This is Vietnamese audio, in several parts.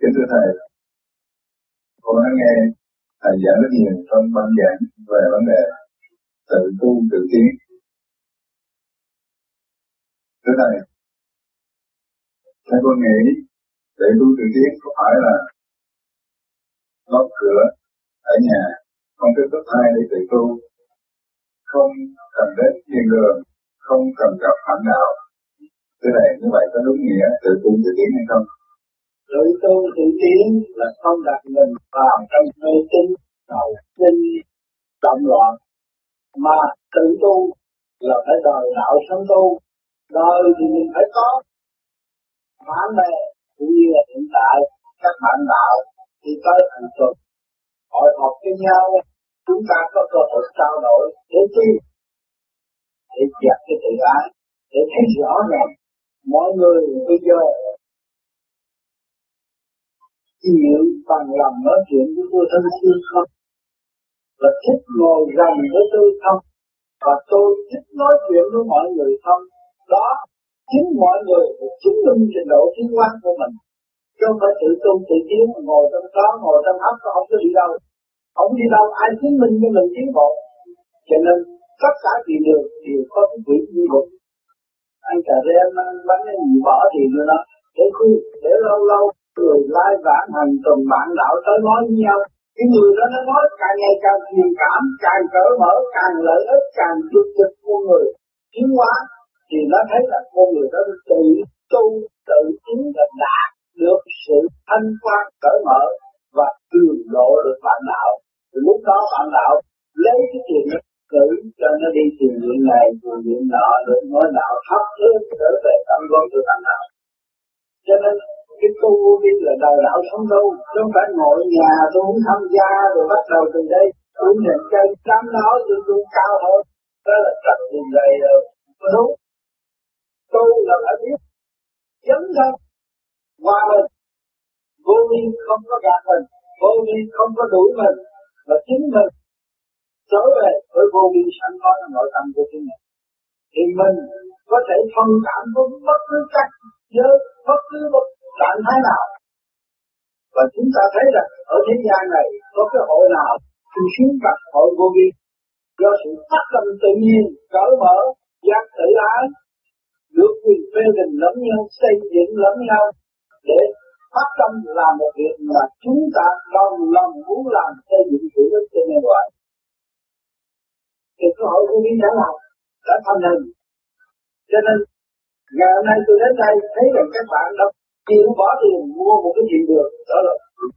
kính thưa thầy. Con đã nghe, thầy giảng rất nhiều trong văn giảng về vấn đề tự tu tự tiến. Thưa thầy, theo con nghĩ, tự tu tự tiến có phải là đóng cửa ở nhà, không cứ cấp hai để tự tu? Không cần đến thiên đường, không cần gặp phản đạo. Cái này như vậy có đúng nghĩa tự tu tự tiến hay không? Tự tu tự tiến là không đặt mình vào trong mê tín đầu sinh động loạn. Mà tự tu là phải đòi đạo sống tu, đời thì mình phải có. Bạn bè cũng như là hiện tại, các bạn đạo thì tới hàng tuần hội họp với nhau, chúng ta có cơ hội trao đổi, để chi, để dẹp cái tự ái, để thấy rõ rằng mọi người bây giờ chịu bằng lòng nói chuyện với tôi thân sư không? Và thích ngồi gần với tôi không? Và tôi thích nói chuyện với mọi người không? Đó, chính mọi người phải chứng minh trình độ tiến hóa của mình. Chứ không phải tự tôn tự tiến ngồi trong đó, ngồi trong ấp không có đi đâu. Không đi đâu, ai chứng minh cho mình tiến bộ? Cho nên, tất cả chuyện được đều có cái quỹ như vực anh cà rê anh bắn gì bỏ tiền nó đó? Để khu để lâu lâu người lai vãn hành tuần bạn đạo tới nói với nhau. Cái người đó nó nói càng ngày càng truyền cảm, càng cởi mở, càng lợi ích, càng giúp cho con người. Tiến hóa thì nó thấy là con người đó tự tu, tự tiến và đạt được sự thanh quan cởi mở và cường độ được bạn đạo. Thì lúc đó bạn đạo lấy cái chuyện đó cử cho nó đi tìm chuyện này, tìm chuyện nọ được nói đạo thấp hơn trở về tâm vốn của bạn đạo. Cho nên cái tu đi là đời đạo sống tu chứ không phải ngồi nhà tôi muốn tham gia rồi bắt đầu từ đây. Tôi nhận chân dám nói tôi tu cao hơn. Đó là trật đường đầy rồi đúng? Tu là phải biết. Dấn thân. Hòa mình. Vô vi không có gạt mình. Vô vi không có đuổi mình. Mà chính mình trở về với vô vi sẵn có trong nội tâm của chính mình. Thì mình có thể thông cảm với bất cứ cách, nhớ bất cứ một trạng thái nào? Và chúng ta thấy rằng ở thế gian này có cái hội nào thì xuống đặt hội vô vi? Do sự phát tâm tự nhiên cởi mở, giác tự ái, được quyền phê bình lẫn nhau, xây dựng lẫn nhau để phát tâm làm một việc mà chúng ta lòng lòng muốn làm xây dựng sự đức trên nhân loại thì cơ hội của biến đã làm đã thành hình. Cho nên, ngày hôm nay tôi đến đây, thấy rằng các bạn đã chịu bỏ tiền mua một cái gì được, đó là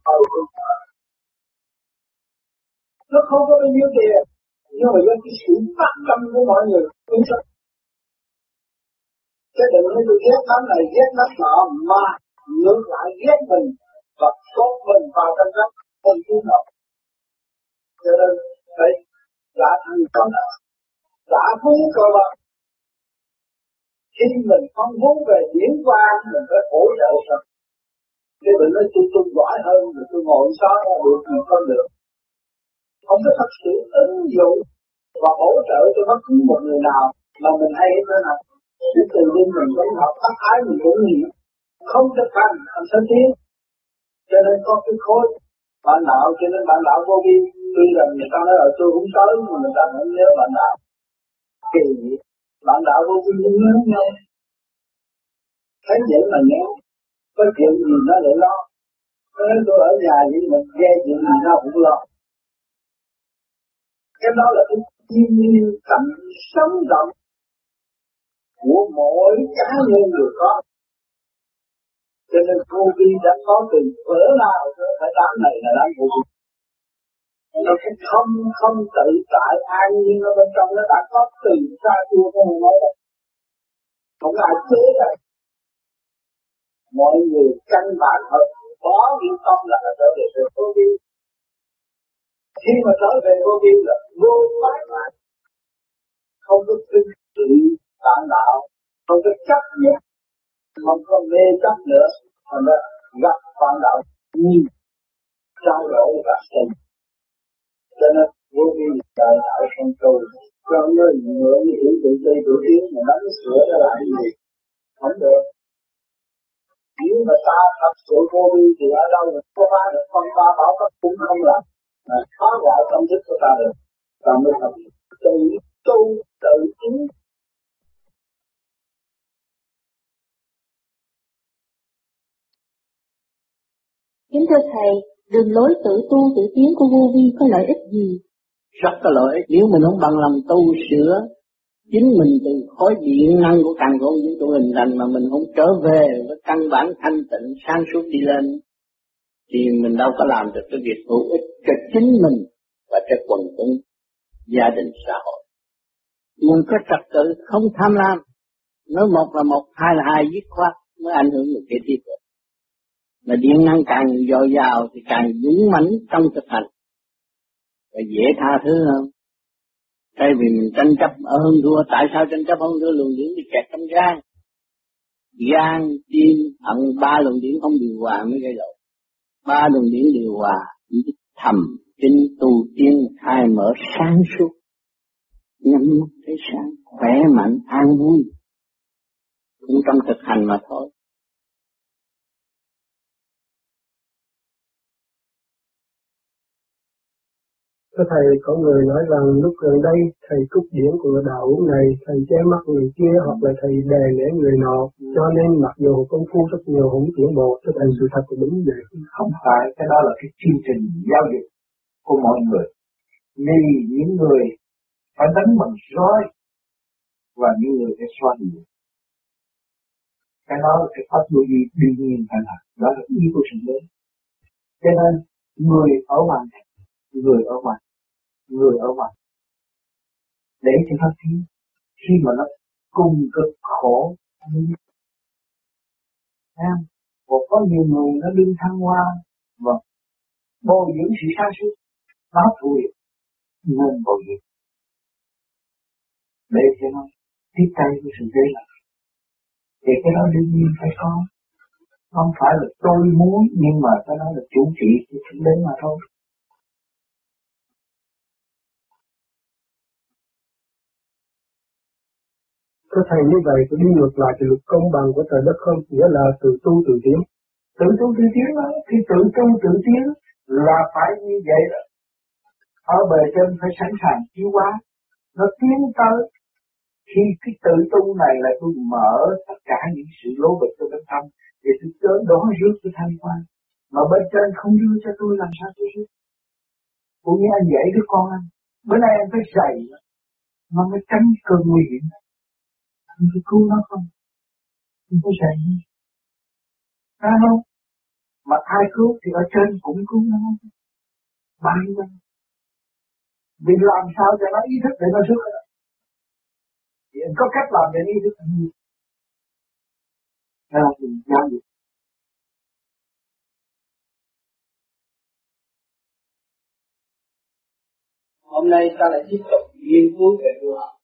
cầu của nó không có bao nhiêu tiền, nhưng mà do cái sự phát tâm của mọi người cũng sao cái đừng nói tôi ghét lắm này, ghét lắm nọ, mà ngược lại ghét mình và tốt mình vào trong đó, không tiến nổi cho nên phải đã thành công đã. Cứu cơ bản khi mình không muốn về diễn qua mình phải hỗ trợ thật cái bệnh nói tôi tôi giỏi hơn, rồi tôi ngồi xó ra được thì không được. Không có thật sự ứng dụng và hỗ trợ cho bất cứ một người nào mà mình hay thế nào để từ nhiên mình vẫn học tác ái mình cũng hiểu. Không thực hành, không sẽ tiến cho nên có cái khối bạn đạo, cho nên bạn đạo vô vi. Tuy rằng người ta nói là tôi cũng tới, nhưng người ta vẫn nhớ bạn đạo. Kỳ vậy bạn đạo vô vi cũng lớn nhau thấy vậy mà nhớ. Có chuyện gì nó lại lo nói tôi ở nhà vậy mà nghe chuyện gì nó cũng lo. Cái đó là cái thiên nhiên cảnh sống động của mỗi cá nhân đều có. Cho nên vô vi đã có từ cỡ nào phải tám này là đang vô vi nó cũng không không tự tại an nhiên ở bên trong nó đã có từ xa xưa của người nói đó không ai chế rồi. Mọi người căn bản hợp, có những tâm là phải trở về sự vô vi khi mà trở về vô vi là vô mãi mãi không có tin sự tạm đạo, không có chấp nhất không có mê chấp nữa thành ra gặp phản đạo, nhìn, trao đổi và sinh cho nên vô vi trời đạo không tu cho nên ngựa như hiểu tự ti tự tiến mà đánh sửa ra lại gì không được. Nếu mà ta thật sự vô vi thì ở đâu mà có ba được con ba bảo các cũng không làm. Mà phá hoại tâm thức của ta được ta mới thật tự tu tự tiến. Kính thưa Thầy, đường lối tự tu tự tiến của vô vi có lợi ích gì? Rất có lợi. Ích nếu mình không bằng lòng tu sửa chính mình từ khối điện năng của càng khôn vũ trụ hình thành mà mình không trở về với căn bản thanh tịnh, sáng suốt đi lên, thì mình đâu có làm được cái việc hữu ích cho chính mình và cho quần chúng, gia đình, xã hội. Nhưng có trật tự không tham lam, nói một là một, hai là hai, dứt khoát, mới ảnh hưởng được cái tiếp được mà điện năng càng dồi dào thì càng dũng mãnh trong thực hành và dễ tha thứ hơn Thay vì mình tranh chấp ờ, ở hơn thua, tại sao tranh chấp hơn thua luồng điển bị kẹt trong gan? Gan, tim, thận, ba luồng điển không điều hòa mới gây lộn. Ba luồng điển điều hòa, chỉ thầm, kinh, tu tiên, khai mở sáng suốt. Nhắm mắt thấy sáng, khỏe mạnh, an vui. Cũng trong thực hành mà thôi. Có thầy có người nói rằng lúc gần đây thầy cúc điển của đạo này, thầy che mắt người kia hoặc là thầy đè nể người nọ, cho nên mặc dù công phu rất nhiều không tiến bộ, cho thầy sự thật của đúng vậy. Không phải, cái đó là cái chương trình giao dịch của mọi người. Vì những người phải đánh bằng roi và những người phải xoa nhiều. Cái đó là cái pháp vô vi đương nhiên phải làm, đó là ý của sự lớn. Cho nên người ở ngoài người ở ngoài, người ở ngoài. Để cho nó thấy, khi mà nó cùng cực khổ em Và có nhiều người nó đương thăng hoa và bồi dưỡng sự sáng suốt nó thù hiệp, nên bồi dưỡng. Để cho nó tiếp tay với sự dây là thì cái đó đương nhiên phải có. Không phải là tôi muốn, nhưng mà cái đó là chủ trị của thượng đế mà thôi. Có thầy như vậy có đi ngược lại thì luật công bằng của trời đất không? Nghĩa là tự tu tự tiến. Tự tu tự tiến đó, khi tự tu tự tiến là phải như vậy đó. Ở bề trên phải sẵn sàng chiếu hóa. Nó tiến tới. Khi cái tự tu này là tôi mở tất cả những sự lố bịch cho bên trong. Để tôi tới đó rước tôi thanh quan. Mà bên trên không đưa cho tôi làm sao tôi rước. Cũng như anh dạy đứa con anh. Bữa nay anh phải dạy mà mới tránh cơn nguy hiểm mình phải cứu nó không mình phải dạy nó. Thấy không? Mà ai cứu thì ở trên cũng cứu nó. Bao nhiêu Vì làm sao cho nó ý thức để nó xuất Thì anh có cách làm để ý thức anh nhiều là mình giáo dục Hôm nay ta lại tiếp tục nghiên cứu về tu học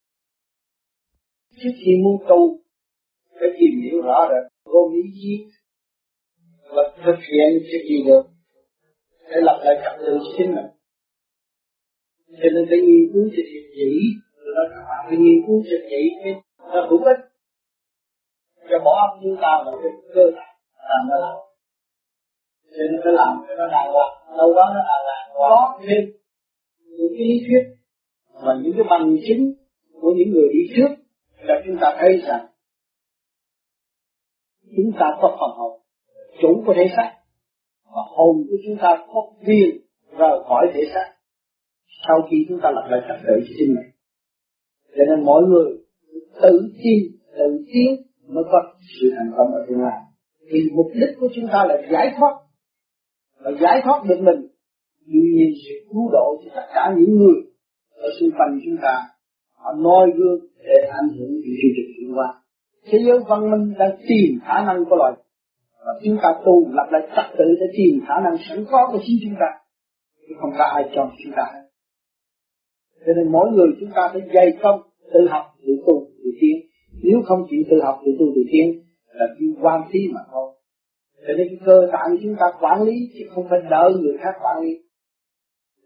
trước khi muốn tu phải tìm hiểu rõ được vô lý chí và thực hiện cái gì được để lập lại trật tự sinh mình. Cho nên phải nghiên cứu cho thiệt dĩ nó phải nghiên cứu cho dĩ cái nó hữu ích cho bỏ âm như ta là cái cơ bản làm nó làm. Cho nên phải làm cho nó đàng hoàng, đâu đó nó đàng hoàng. Có thêm những cái lý thuyết và những cái bằng chứng của những người đi trước là chúng ta thấy rằng chúng ta có phần hồn chủ của thể xác. Và hồn của chúng ta có quyền rời khỏi thể xác. Sau khi chúng ta lập lại trật tự cho chính mình. Cho nên mọi người tự tin, tự tiến mới có sự thành công ở tương lai. Thì mục đích của chúng ta là giải thoát. Và giải thoát được mình. Đương nhiên sự cứu độ cho tất cả những người ở xung quanh chúng ta họ noi gương để ảnh hưởng những chương trình chuyển qua. thế giới văn minh đang tìm khả năng của loài và chúng ta tu lập lại trật tự để tìm khả năng sẵn có của chính chúng ta. Chứ không có ai cho chúng ta. Cho nên mỗi người chúng ta phải dày công, tự học, tự tu, tự tiến. Nếu không chịu tự học, tự tu, tự tiến là chỉ quan phí mà thôi. Cho nên cái cơ tạng chúng ta quản lý chứ không phải đợi người khác quản lý.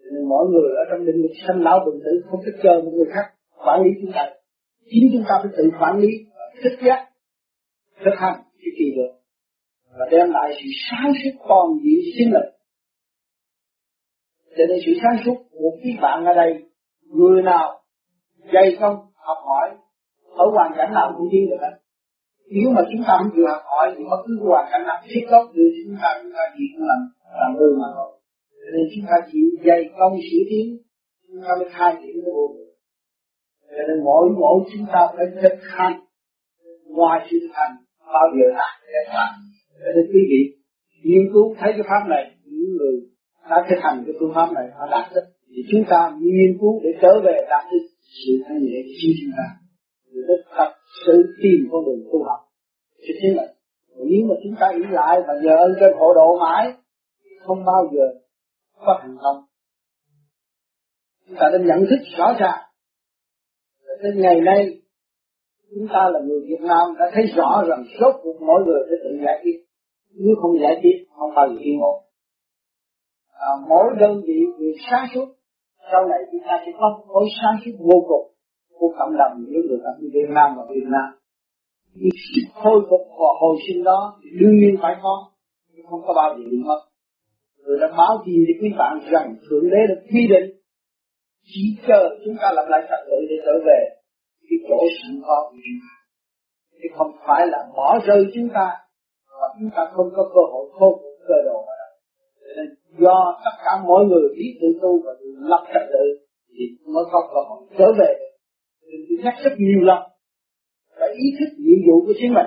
Cho nên mỗi người ở trong định vực sanh lão bệnh tử không thích chờ một người khác quản lý chúng ta chính chúng ta phải tự quản lý thức giác thực hành cái kỳ được và đem lại sự sáng suốt toàn diện, sinh lực. Cho nên sự sáng suốt của quý bạn ở đây, người nào dày công học hỏi, ở hoàn cảnh nào cũng tiến được hết nếu mà chúng ta không chịu học hỏi thì bất cứ hoàn cảnh nào thiết tốt đưa chúng ta chúng ta chỉ làm làm người mà thôi. Nên chúng ta chịu dày công sửa tiến chúng ta mới khai triển cái vô cho nên mỗi mỗi chúng ta phải thực hành. Ngoài sự thực hành, bao giờ là để làm. Cho nên quý vị, nghiên cứu thấy cái pháp này, những người đã thực hành cái phương pháp này, họ đạt được. Thì chúng ta nghiên cứu để trở về đạt được sự thanh nhẹ của chính chúng ta để thật sự tìm con đường tu học. Thì thế là, nếu mà chúng ta ý lại và nhờ ơn trên hộ độ mãi, không bao giờ có thành công. Chúng ta nên nhận thức rõ ràng đến ngày nay chúng ta là người Việt Nam đã thấy rõ rằng rốt cuộc mỗi người phải tự giải quyết. Nếu không giải quyết không bao giờ yên ổn. À, mỗi đơn vị người sáng suốt sau này chúng ta sẽ có mối sáng suốt vô cùng của cộng đồng những người ở Việt Nam và Việt Nam. Cái sự khôi phục và hồi sinh đó thì đương nhiên phải có không có bao giờ bị mất. Người đã báo gì với quý bạn rằng thượng đế đã quy định chỉ chờ chúng ta làm lại trật tự để trở về cái chỗ sẵn có. Của chúng ta chứ không phải là bỏ rơi chúng ta và chúng ta không có cơ hội khôi phục cơ đồ ở đây nên do tất cả mọi người biết tự tu và tự lập trật tự, thì mới có cơ hội trở về. Nên tôi nhắc rất nhiều lần phải ý thức nhiệm vụ của chính mình.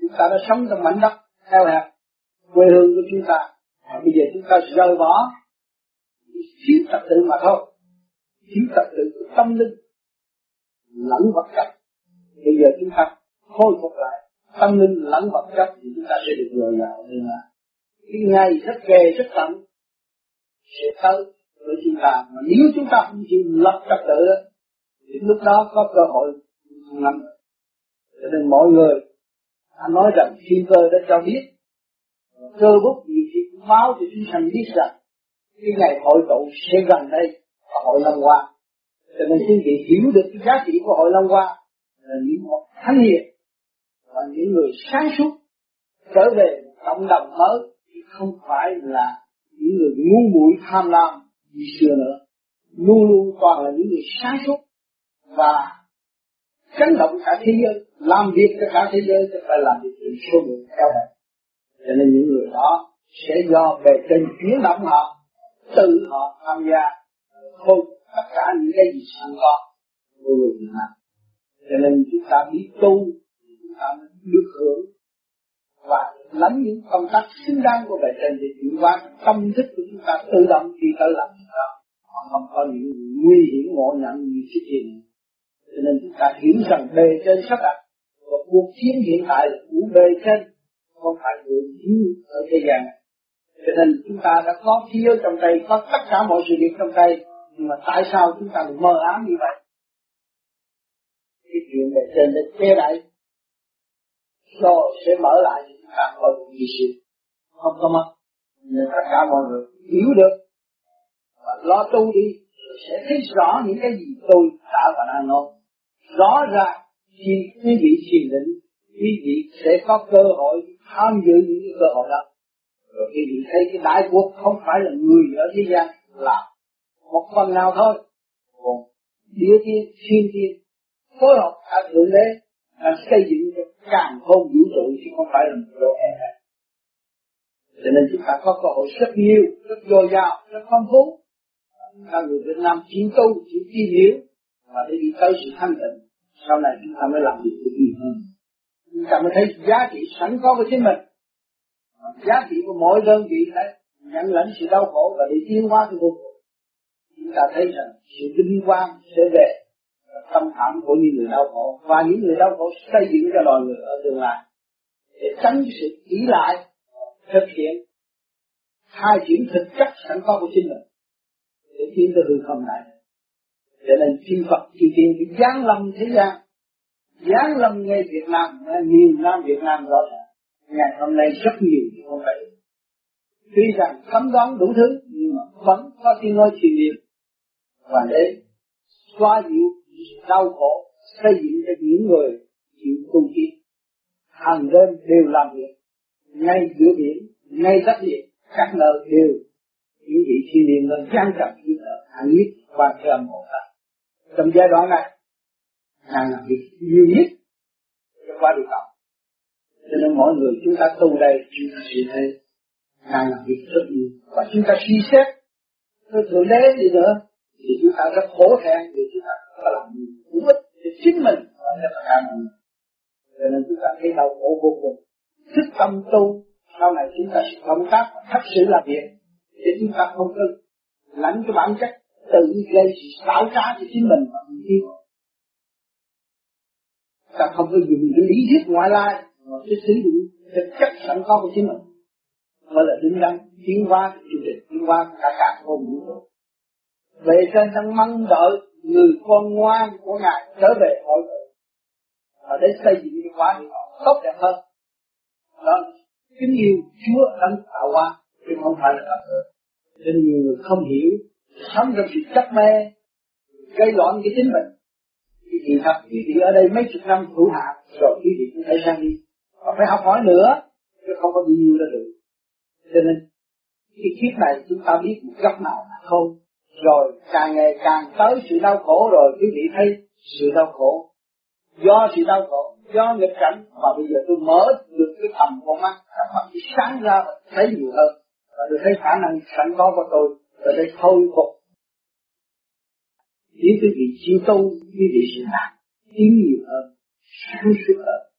Chúng ta đã sống trong mảnh đất theo hẹp, quê hương của chúng ta và bây giờ chúng ta rời bỏ thiếu trật tự mà thôi thiếu tập tự của tâm linh, lẫn vật chất. Bây giờ chúng ta khôi phục lại, tâm linh lẫn vật chất thì chúng ta sẽ được dồi là cái ngày rất kề, rất tận, sẽ tới với chúng ta. Mà nếu chúng ta không chịu lập trật tự, thì lúc đó có cơ hội ngầm. cho nên mọi người đã nói rằng thiên cơ đã cho biết, cơ bút gì thì báo cho chúng sanh biết rằng, cái ngày hội tụ sẽ gần đây và hội long hoa. Cho nên quý vị hiểu được cái giá trị của hội long hoa, là những một thánh hiền và những người sáng suốt trở về cộng đồng mới, thì không phải là những người ngu muội tham lam như xưa nữa. Luôn luôn toàn là những người sáng suốt và chấn động cả thế giới, làm việc cho cả thế giới, chứ phải làm việc từ số người theo này cho nên những người đó sẽ do về trên chuyển động họ, tự họ tham gia khôi tất cả những cái gì sẵn có, vô lượng Việt cho nên chúng ta biết tu, chúng ta mới được hưởng. Và lắm những công tác xứng đáng của bề trên để chuyển hóa tâm thức của chúng ta tự động khi tới làm đó. Không có những nguy hiểm, ngộ nhận như xuất hiện. Cho nên chúng ta hiểu rằng bề trên sắp đặt. Và cuộc chiến hiện tại là của bề trên, không phải của thiếu ở thế gian. Cho nên chúng ta đã có thiếu trong tay, có tất cả mọi sự việc trong tay nhưng mà tại sao chúng ta lại mơ ám như vậy? Cái chuyện về trên để che đậy rồi sẽ mở lại thì chúng ta hồi phục gì sự không có mất. Nên tất cả mọi người hiểu được. Và lo tu đi sẽ thấy rõ những cái gì tôi đã và đang nói. Rõ ràng khi quý vị thiền định, quý vị sẽ có cơ hội tham dự những cơ hội đó. Rồi quý vị thấy cái đại cuộc không phải là người ở thế gian, là một phần nào thôi. Còn địa thiên thiên thiên phối hợp cả thượng đế là xây dựng cho càng không vũ trụ, chứ không phải là một độ em này cho nên chúng ta có cơ hội rất nhiều, rất dồi dào, rất phong phú. Là người Việt Nam chịu tu, chỉ tìm hiểu và để đi tới sự thanh tịnh. Sau này chúng ta mới làm việc được nhiều hơn. Chúng ta mới thấy giá trị sẵn có của chính mình. Giá trị của mỗi đơn vị đấy nhận lãnh sự đau khổ và để tiến hóa từ vô cùng chúng ta thấy rằng sự vinh quang sẽ về à, tâm thẳm của những người đau khổ. Và những người đau khổ xây dựng cho loài người ở tương lai. Để tránh sự ý lại, thực hiện hai chuyển thực chất sẵn có của chính mình. Để tiến tới hư không này. Cho nên chư Phật chư Tiên bị giáng lâm thế gian. Giáng lâm ngay Việt Nam miền Nam Việt Nam rồi ngày hôm nay rất nhiều như không phải. Tuy rằng thấm đoán đủ thứ, nhưng mà vẫn có tiếng nói truyền niệm và để xóa dịu đau khổ, xây dựng cho những người chịu tu tiến hàng đêm đều làm việc, ngay giữa biển, ngay đất liền các nơi đều những vị thiên liêng lên gian trọng như ở hạng nhất và trầm một lần trong giai đoạn này ngài làm việc nhiều nhất cho qua được cầu cho nên mỗi người chúng ta tu đây, chúng ta sẽ thấy ngài làm việc rất nhiều. Và chúng ta suy xét cái thượng đế gì nữa? Thì chúng ta rất khổ thẹn vì chúng ta có làm cũng ích để chính mình. Và cho tất cả mọi người cho nên chúng ta thấy đau khổ vô cùng. Thức tâm tu, sau này chúng ta sẽ công tác và thật sự làm việc để chúng ta không có lãnh cái bản chất tự gây sự xảo trá cho chính mình và người kia ta không có dùng cái lý thuyết ngoại lai, mà cái sử dụng thực chất sẵn có của chính mình. Mới là đứng đắn, tiến hóa chương trình tiến hóa cả cả không vũ trụ về trên đang mong đợi người con ngoan của ngài trở về hội tụ và để xây dựng cái quả họ tốt đẹp hơn. Đó, kính yêu Chúa đang tạo hóa chứ không phải là nên nhiều người không hiểu, sống trong sự chấp mê, gây loạn cái chính mình. Thì kỳ thật quý vị ở đây mấy chục năm thủ hạ, rồi quý vị cũng phải sang đi. Và phải học hỏi nữa, chứ không có đi nhiêu ra được. Cho nên, cái kiếp này chúng ta biết một góc nào là thôi rồi càng ngày càng tới sự đau khổ rồi, quý vị thấy sự đau khổ. Do sự đau khổ, do nghịch cảnh, mà bây giờ tôi mở được cái tầm con mắt các bạn sáng ra thấy nhiều hơn. Và tôi thấy khả năng sẵn có của tôi, và tôi thôi phục. Nếu quý vị chịu tu, quý vị sẽ đạt tiến nhiều hơn, sáng suốt hơn.